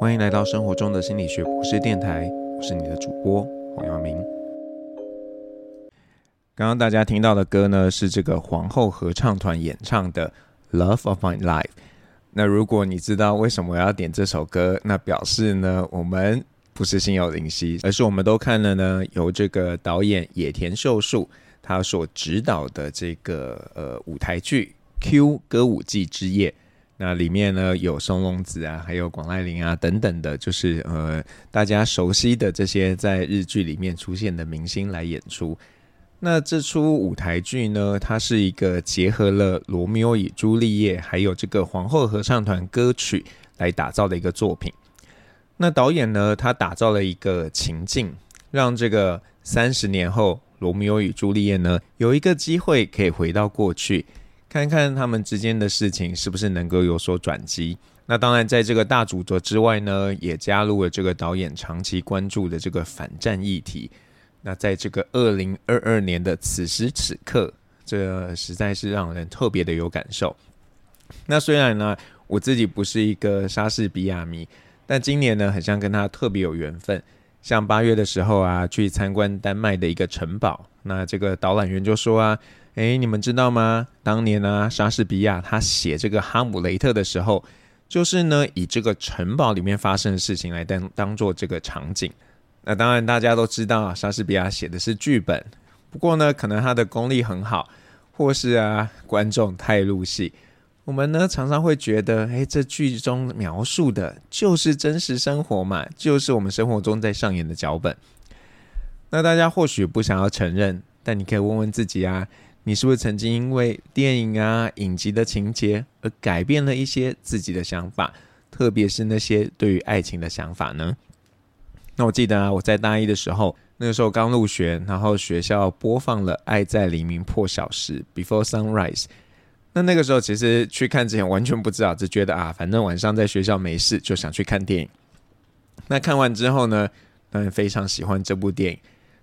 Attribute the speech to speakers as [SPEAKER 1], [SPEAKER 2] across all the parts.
[SPEAKER 1] 欢迎来到生活中的心理学博士电台，我是你的主播黄耀明。刚刚大家听到的歌呢，是这个皇后合唱团演唱的《Love of My Life》。那如果你知道为什么我要点这首歌，那表示呢，我们不是心有灵犀，而是我们都看了呢，由这个导演野田秀树他所指导的这个呃舞台剧《Q 歌舞伎之夜》。那里面呢，有松隆子啊，还有广濑铃啊等等的，就是呃大家熟悉的这些在日剧里面出现的明星来演出。那这出舞台剧呢，它是一个结合了《罗密欧与朱丽叶》还有这个皇后合唱团歌曲来打造的一个作品。那导演呢，他打造了一个情境，让这个三十年后罗密欧与朱丽叶呢有一个机会可以回到过去。看看他们之间的事情是不是能够有所转机。那当然，在这个大主轴之外呢，也加入了这个导演长期关注的这个反战议题。那在这个二零二二年的此时此刻，这实在是让人特别的有感受。那虽然呢，我自己不是一个莎士比亚迷，但今年呢，很像跟他特别有缘分。像八月的时候啊，去参观丹麦的一个城堡，那这个导览员就说啊。哎，你们知道吗？当年呢、莎士比亚他写这个《哈姆雷特》的时候，就是呢以这个城堡里面发生的事情来当当做这个场景。那当然大家都知道，莎士比亚写的是剧本，不过呢，可能他的功力很好，或是啊观众太入戏，我们呢常常会觉得，哎，这剧中描述的就是真实生活嘛，就是我们生活中在上演的脚本。那大家或许不想要承认，但你可以问问自己啊。你是不是曾经因为电影啊、影集的情节而改变了一些自己的想法，特别是那些对于爱情的想法呢？那我记得啊，我在大一的时候，那个时候刚入学，然后学校播放了《爱在黎明破晓时》（Before Sunrise）。那那个时候其实去看之前完全不知道，只觉得啊，反正晚上在学校没事，就想去看电影。那看完之后呢，当然非常喜欢这部电影。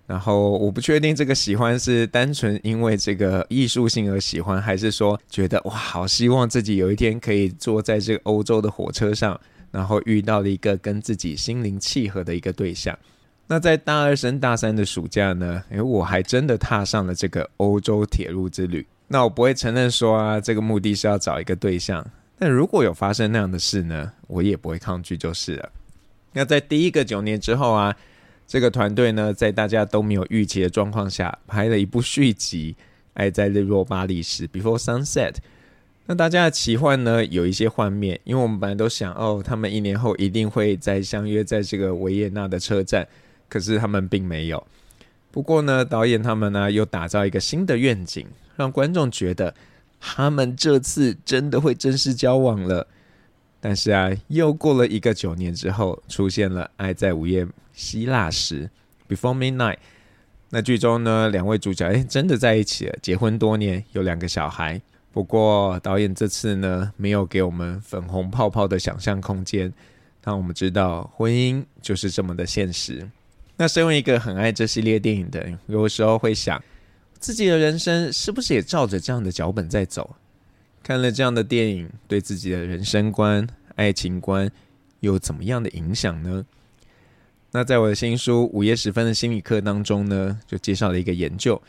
[SPEAKER 1] 然后我不确定这个喜欢是单纯因为这个艺术性而喜欢，还是说觉得哇，好希望自己有一天可以坐在这个欧洲的火车上，然后遇到了一个跟自己心灵契合的一个对象。那在大二升大三的暑假呢，诶，我还真的踏上了这个欧洲铁路之旅。那我不会承认说啊，这个目的是要找一个对象，但如果有发生那样的事呢，我也不会抗拒就是了。那在第一个九年之后啊。这个团队呢，在大家都没有预期的状况下，拍了一部续集《爱在日落巴黎时》（Before Sunset）。那大家的奇幻呢，有一些幻灭，因为我们本来都想，哦，他们一年后一定会再相约在这个维也纳的车站，可是他们并没有。不过呢，导演他们呢，又打造一个新的愿景，让观众觉得他们这次真的会正式交往了。但是啊，又过了一个九年之后，出现了《爱在午夜希腊时》（Before Midnight）。那剧中呢，两位主角哎，真的在一起了，结婚多年，有两个小孩。不过导演这次呢，没有给我们粉红泡泡的想象空间，让我们知道婚姻就是这么的现实。那身为一个很爱这系列电影的人，有时候会想，自己的人生是不是也照着这样的脚本在走？看了这样的电影，对自己的人生观、爱情观有怎么样的影响呢？那在我的新书《午夜时分的心理课》当中呢，就介绍了一个研究。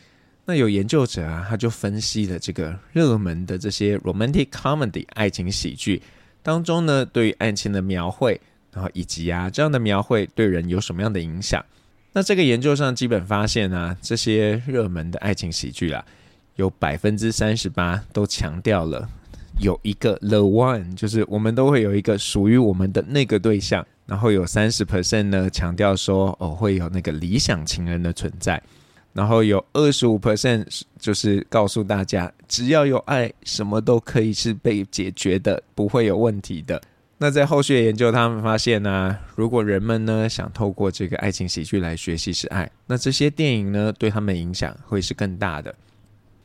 [SPEAKER 1] 那有研究者啊，他就分析了这个热门的这些 romantic comedy 爱情喜剧当中呢，对于爱情的描绘，然后以及啊这样的描绘对人有什么样的影响？那这个研究上基本发现啊，这些热门的爱情喜剧啊。有百分之三十八都强调了有一个 the one，就是我们都会有一个属于我们的那个对象。然后有三十 percent 呢强调说哦会有那个理想情人的存在。然后有二十五 percent 就是告诉大家只要有爱，什么都可以是被解决的，不会有问题的。那在后续的研究，他们发现呢、如果人们呢想透过这个爱情喜剧来学习是爱，那这些电影呢对他们影响会是更大的。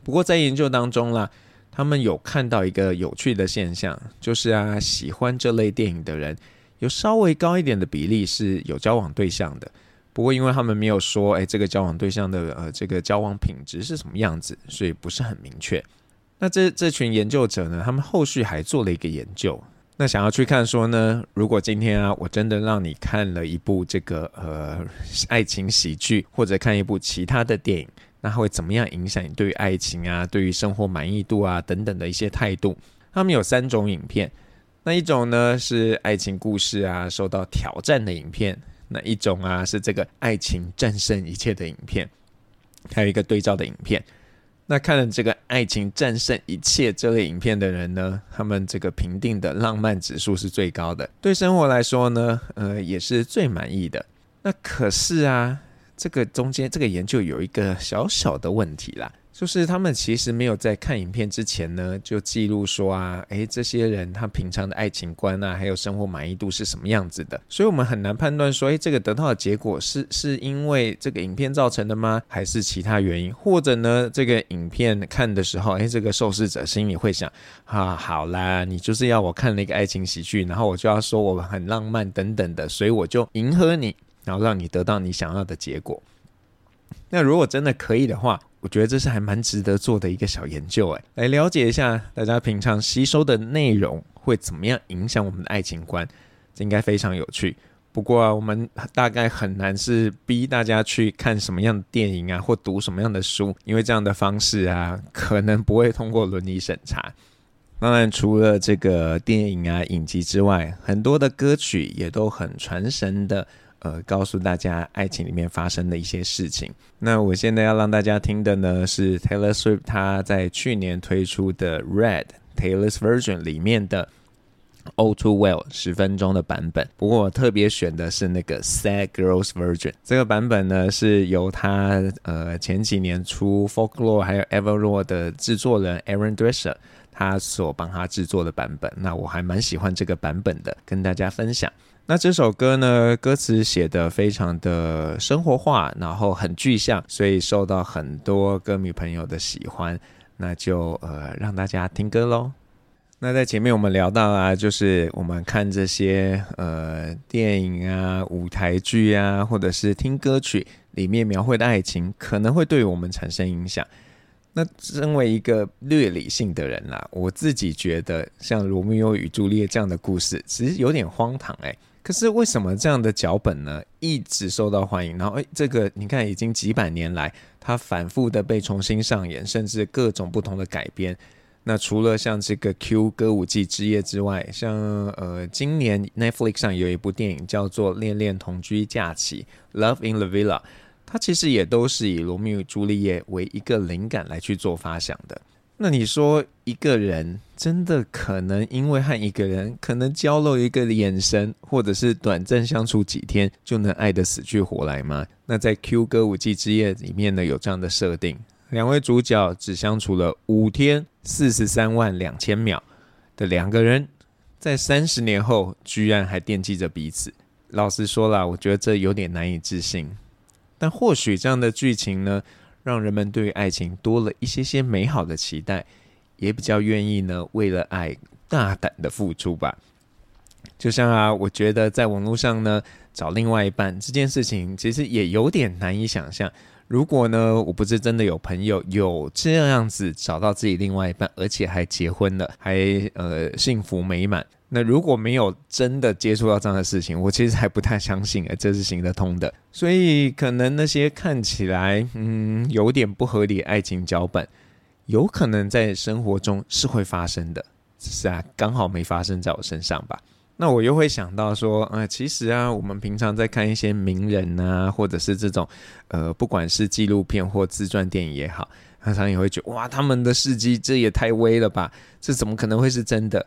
[SPEAKER 1] 不过在研究当中啦，他们有看到一个有趣的现象，就是啊，喜欢这类电影的人有稍微高一点的比例是有交往对象的。不过因为他们没有说，哎，这个交往对象的呃这个交往品质是什么样子，所以不是很明确。那这这群研究者呢，他们后续还做了一个研究，那想要去看说呢，如果今天啊，我真的让你看了一部这个呃爱情喜剧，或者看一部其他的电影，那会怎么样影响你对于爱情啊、对于生活满意度啊等等的一些态度？他们有三种影片，那一种呢是爱情故事啊受到挑战的影片，那一种啊是这个爱情战胜一切的影片，还有一个对照的影片。那看了这个爱情战胜一切这类影片的人呢，他们这个评定的浪漫指数是最高的，对生活来说呢，呃，也是最满意的。那可是啊，这个中间这个研究有一个小小的问题啦。就是他们其实没有在看影片之前呢，就记录说啊，诶，这些人他平常的爱情观啊，还有生活满意度是什么样子的，所以我们很难判断说，诶，这个得到的结果是是因为这个影片造成的吗？还是其他原因？或者呢，这个影片看的时候，诶，这个受试者心里会想，啊，好啦，你就是要我看了一个爱情喜剧，然后我就要说我很浪漫等等的，所以我就迎合你，然后让你得到你想要的结果。那如果真的可以的话，我觉得这是还蛮值得做的一个小研究，诶，来了解一下大家平常吸收的内容会怎么样影响我们的爱情观，这应该非常有趣。不过啊，我们大概很难是逼大家去看什么样的电影啊，或读什么样的书，因为这样的方式啊，可能不会通过伦理审查。当然，除了这个电影啊、影集之外，很多的歌曲也都很传神的。呃，告诉大家爱情里面发生的一些事情。那我现在要让大家听的呢，是 Taylor Swift 他在去年推出的《Red Taylor's Version》里面的《All Too Well》十分钟的版本。不过我特别选的是那个 Sad Girls Version。这个版本呢，是由他呃前几年出 Folklore 还有 Everlore 的制作人 Aaron Dresser 他所帮他制作的版本。那我还蛮喜欢这个版本的，跟大家分享。那这首歌呢，歌词写得非常的生活化，然后很具象，所以受到很多歌迷朋友的喜欢。那就呃让大家听歌喽。那在前面我们聊到啊，就是我们看这些呃电影啊、舞台剧啊，或者是听歌曲里面描绘的爱情，可能会对我们产生影响。那身为一个略理性的人啦，我自己觉得像罗密欧与朱丽叶这样的故事，其实有点荒唐哎、可是为什么这样的脚本呢，一直受到欢迎？然后，诶，这个你看，已经几百年来，它反复的被重新上演，甚至各种不同的改编。那除了像这个《Q 歌舞伎之夜》之外，像呃，今年 Netflix 上有一部电影叫做《恋恋同居假期》（Love in the Villa），它其实也都是以罗密欧与朱丽叶为一个灵感来去做发想的。那你说一个人真的可能因为和一个人可能交流一个眼神，或者是短暂相处几天，就能爱得死去活来吗？那在《Q 歌舞伎之夜》里面呢，有这样的设定：两位主角只相处了五天四十三万两千秒的两个人，在三十年后居然还惦记着彼此。老实说啦，我觉得这有点难以置信。但或许这样的剧情呢，让人们对于爱情多了一些些美好的期待，也比较愿意呢，为了爱大胆的付出吧。就像啊，我觉得在网络上呢，找另外一半这件事情，其实也有点难以想象。如果呢，我不是真的有朋友有这样子找到自己另外一半，而且还结婚了，还呃幸福美满。那如果没有真的接触到这样的事情，我其实还不太相信诶，这是行得通的。所以可能那些看起来嗯有点不合理爱情脚本，有可能在生活中是会发生的，只是啊刚好没发生在我身上吧。那我又会想到说，啊、其实啊，我们平常在看一些名人啊，或者是这种呃，不管是纪录片或自传电影也好，常常也会觉得哇，他们的事迹这也太微了吧，这怎么可能会是真的？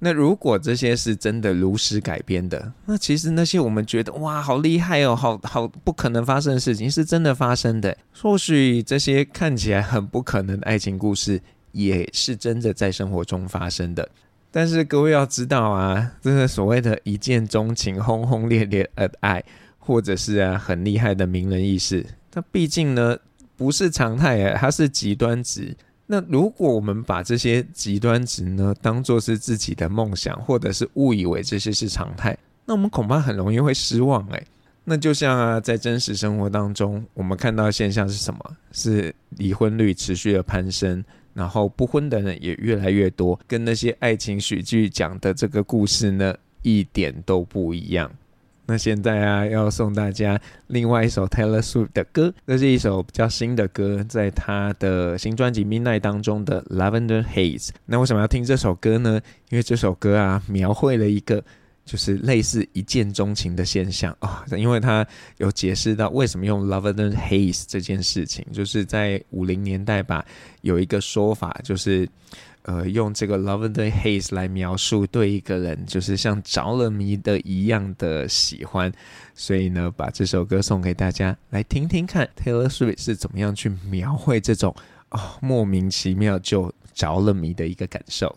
[SPEAKER 1] 那如果这些是真的如实改编的，那其实那些我们觉得哇好厉害哦，好好不可能发生的事情是真的发生的。或许这些看起来很不可能的爱情故事，也是真的在生活中发生的。但是各位要知道啊，这个所谓的一见钟情、轰轰烈烈的爱，或者是啊很厉害的名人軼事，它毕竟呢不是常态啊，它是极端值。那如果我们把这些极端值呢当做是自己的梦想，或者是误以为这些是常态，那我们恐怕很容易会失望哎。那就像啊，在真实生活当中，我们看到现象是什么？是离婚率持续的攀升，然后不婚的人也越来越多，跟那些爱情喜剧讲的这个故事呢，一点都不一样。那现在啊，要送大家另外一首 Taylor Swift 的歌，这是一首比较新的歌，在他的新专辑《Midnight》当中的 Lavender Haze。那为什么要听这首歌呢？因为这首歌啊，描绘了一个就是类似一见钟情的现象啊、哦，因为他有解释到为什么用 Lavender Haze 这件事情，就是在五零年代吧，有一个说法就是。呃，用这个 lavender haze 来描述对一个人就是像着了迷的一样的喜欢，所以呢，把这首歌送给大家来听听看，Taylor Swift 是怎么样去描绘这种哦莫名其妙就着了迷的一个感受。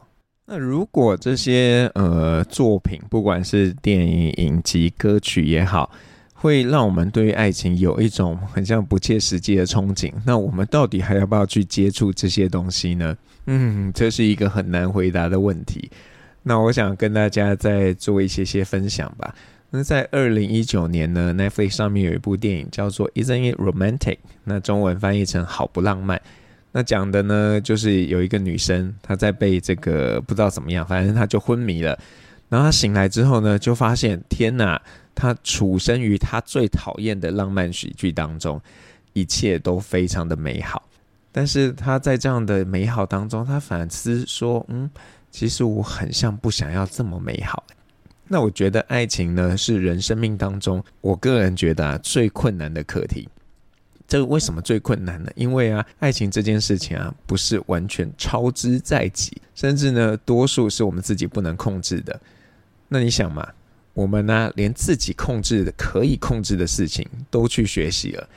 [SPEAKER 1] 那如果这些呃作品，不管是电影、影集、歌曲也好，会让我们对于爱情有一种很像不切实际的憧憬。那我们到底还要不要去接触这些东西呢？嗯，这是一个很难回答的问题。那我想跟大家再做一些些分享吧。那在二零一九年呢，Netflix 上面有一部电影叫做《Isn't It Romantic》，那中文翻译成“好不浪漫”。那讲的呢，就是有一个女生，她在被这个不知道怎么样，反正她就昏迷了。然后她醒来之后呢，就发现天哪！她处身于她最讨厌的浪漫喜剧当中，一切都非常的美好。但是她在这样的美好当中，她反思说：“嗯，其实我很像不想要这么美好。”那我觉得爱情呢，是人生命当中，我个人觉得啊，最困难的课题。这为什么最困难呢？因为啊，爱情这件事情啊，不是完全超之在己，甚至呢，多数是我们自己不能控制的。那你想嘛？我们呢、连自己控制的可以控制的事情都去学习了，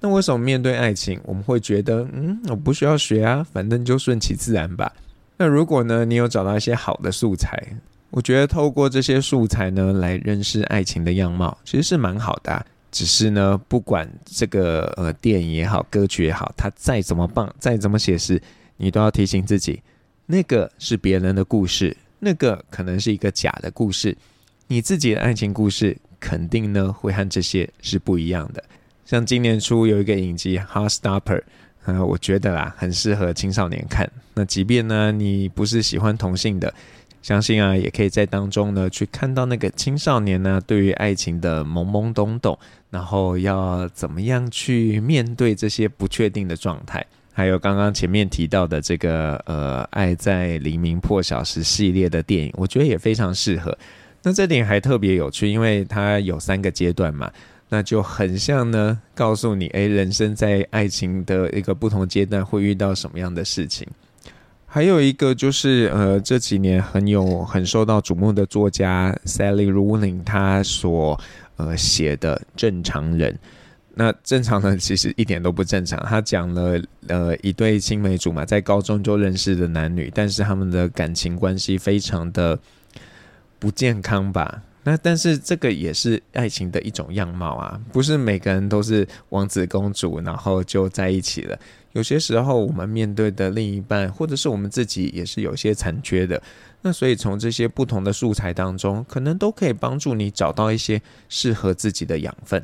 [SPEAKER 1] 那为什么面对爱情，我们会觉得，嗯，我不需要学啊，反正就顺其自然吧？那如果呢，你有找到一些好的素材，我觉得透过这些素材呢，来认识爱情的样貌，其实是蛮好的、只是呢，不管这个呃电影也好，歌曲也好，它再怎么棒，再怎么写实，你都要提醒自己，那个是别人的故事，那个可能是一个假的故事。你自己的爱情故事肯定呢会和这些是不一样的。像今年初有一个影集《Heartstopper》，呃，我觉得啦很适合青少年看。那即便呢你不是喜欢同性的，相信啊也可以在当中呢去看到那个青少年呢对于爱情的懵懵懂懂，然后要怎么样去面对这些不确定的状态。还有刚刚前面提到的这个呃《爱在黎明破晓时》系列的电影，我觉得也非常适合。那这点还特别有趣，因为它有三个阶段嘛，那就很像呢，告诉你，诶，人生在爱情的一个不同阶段会遇到什么样的事情。还有一个就是，呃，这几年很有很受到瞩目的作家 Sally Rooney 他所呃写的《正常人》。那正常人其实一点都不正常，他讲了呃一对青梅竹马在高中就认识的男女，但是他们的感情关系非常的。不健康吧？那但是这个也是爱情的一种样貌啊，不是每个人都是王子公主，然后就在一起了。有些时候我们面对的另一半，或者是我们自己，也是有些残缺的。那所以从这些不同的素材当中，可能都可以帮助你找到一些适合自己的养分。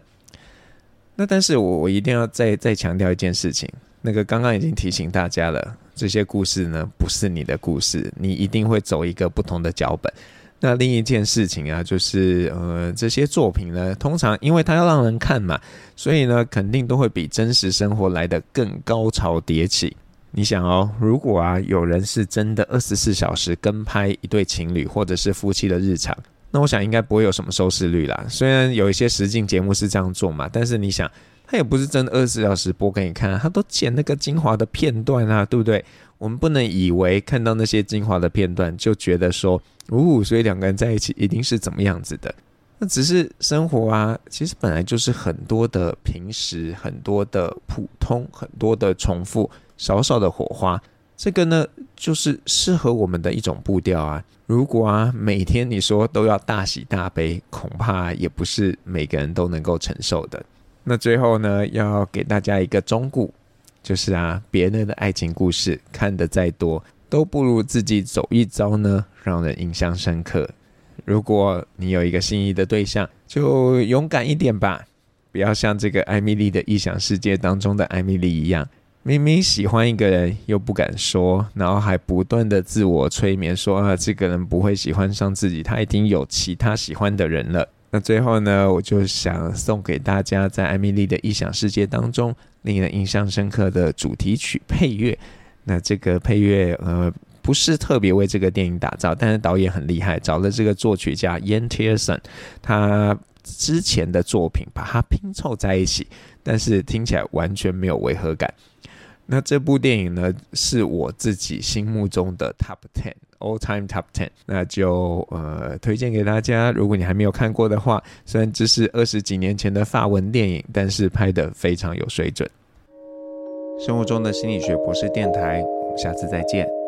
[SPEAKER 1] 那但是我我一定要再再强调一件事情，那个刚刚已经提醒大家了，这些故事呢，不是你的故事，你一定会走一个不同的脚本。那另一件事情啊，就是呃，这些作品呢，通常因为它要让人看嘛，所以呢，肯定都会比真实生活来得更高潮迭起。你想哦，如果啊，有人是真的二十四小时跟拍一对情侣或者是夫妻的日常，那我想应该不会有什么收视率啦。虽然有一些实境节目是这样做嘛，但是你想，他也不是真的二十四小时播给你看，他都剪那个精华的片段啊，对不对？我们不能以为看到那些精华的片段就觉得说，哦，所以两个人在一起一定是怎么样子的。那只是生活啊，其实本来就是很多的平时，很多的普通，很多的重复，少少的火花。这个呢，就是适合我们的一种步调啊。如果啊，每天你说都要大喜大悲，恐怕也不是每个人都能够承受的。那最后呢，要给大家一个忠告。就是啊，别人的爱情故事看得再多，都不如自己走一遭呢，让人印象深刻。如果你有一个心仪的对象，就勇敢一点吧，不要像这个艾米丽的异想世界当中的艾米丽一样，明明喜欢一个人又不敢说，然后还不断的自我催眠说啊，这个人不会喜欢上自己，他已经有其他喜欢的人了。那最后呢，我就想送给大家在艾米丽的异想世界当中令人印象深刻的主题曲配乐。那这个配乐呃不是特别为这个电影打造，但是导演很厉害，找了这个作曲家 Yann Tiersen，他之前的作品把它拼凑在一起，但是听起来完全没有违和感。那这部电影呢，是我自己心目中的 Top Ten All Time Top Ten，那就呃推荐给大家。如果你还没有看过的话，虽然这是二十几年前的法文电影，但是拍得非常有水准。生活中的心理学博士电台，我们下次再见。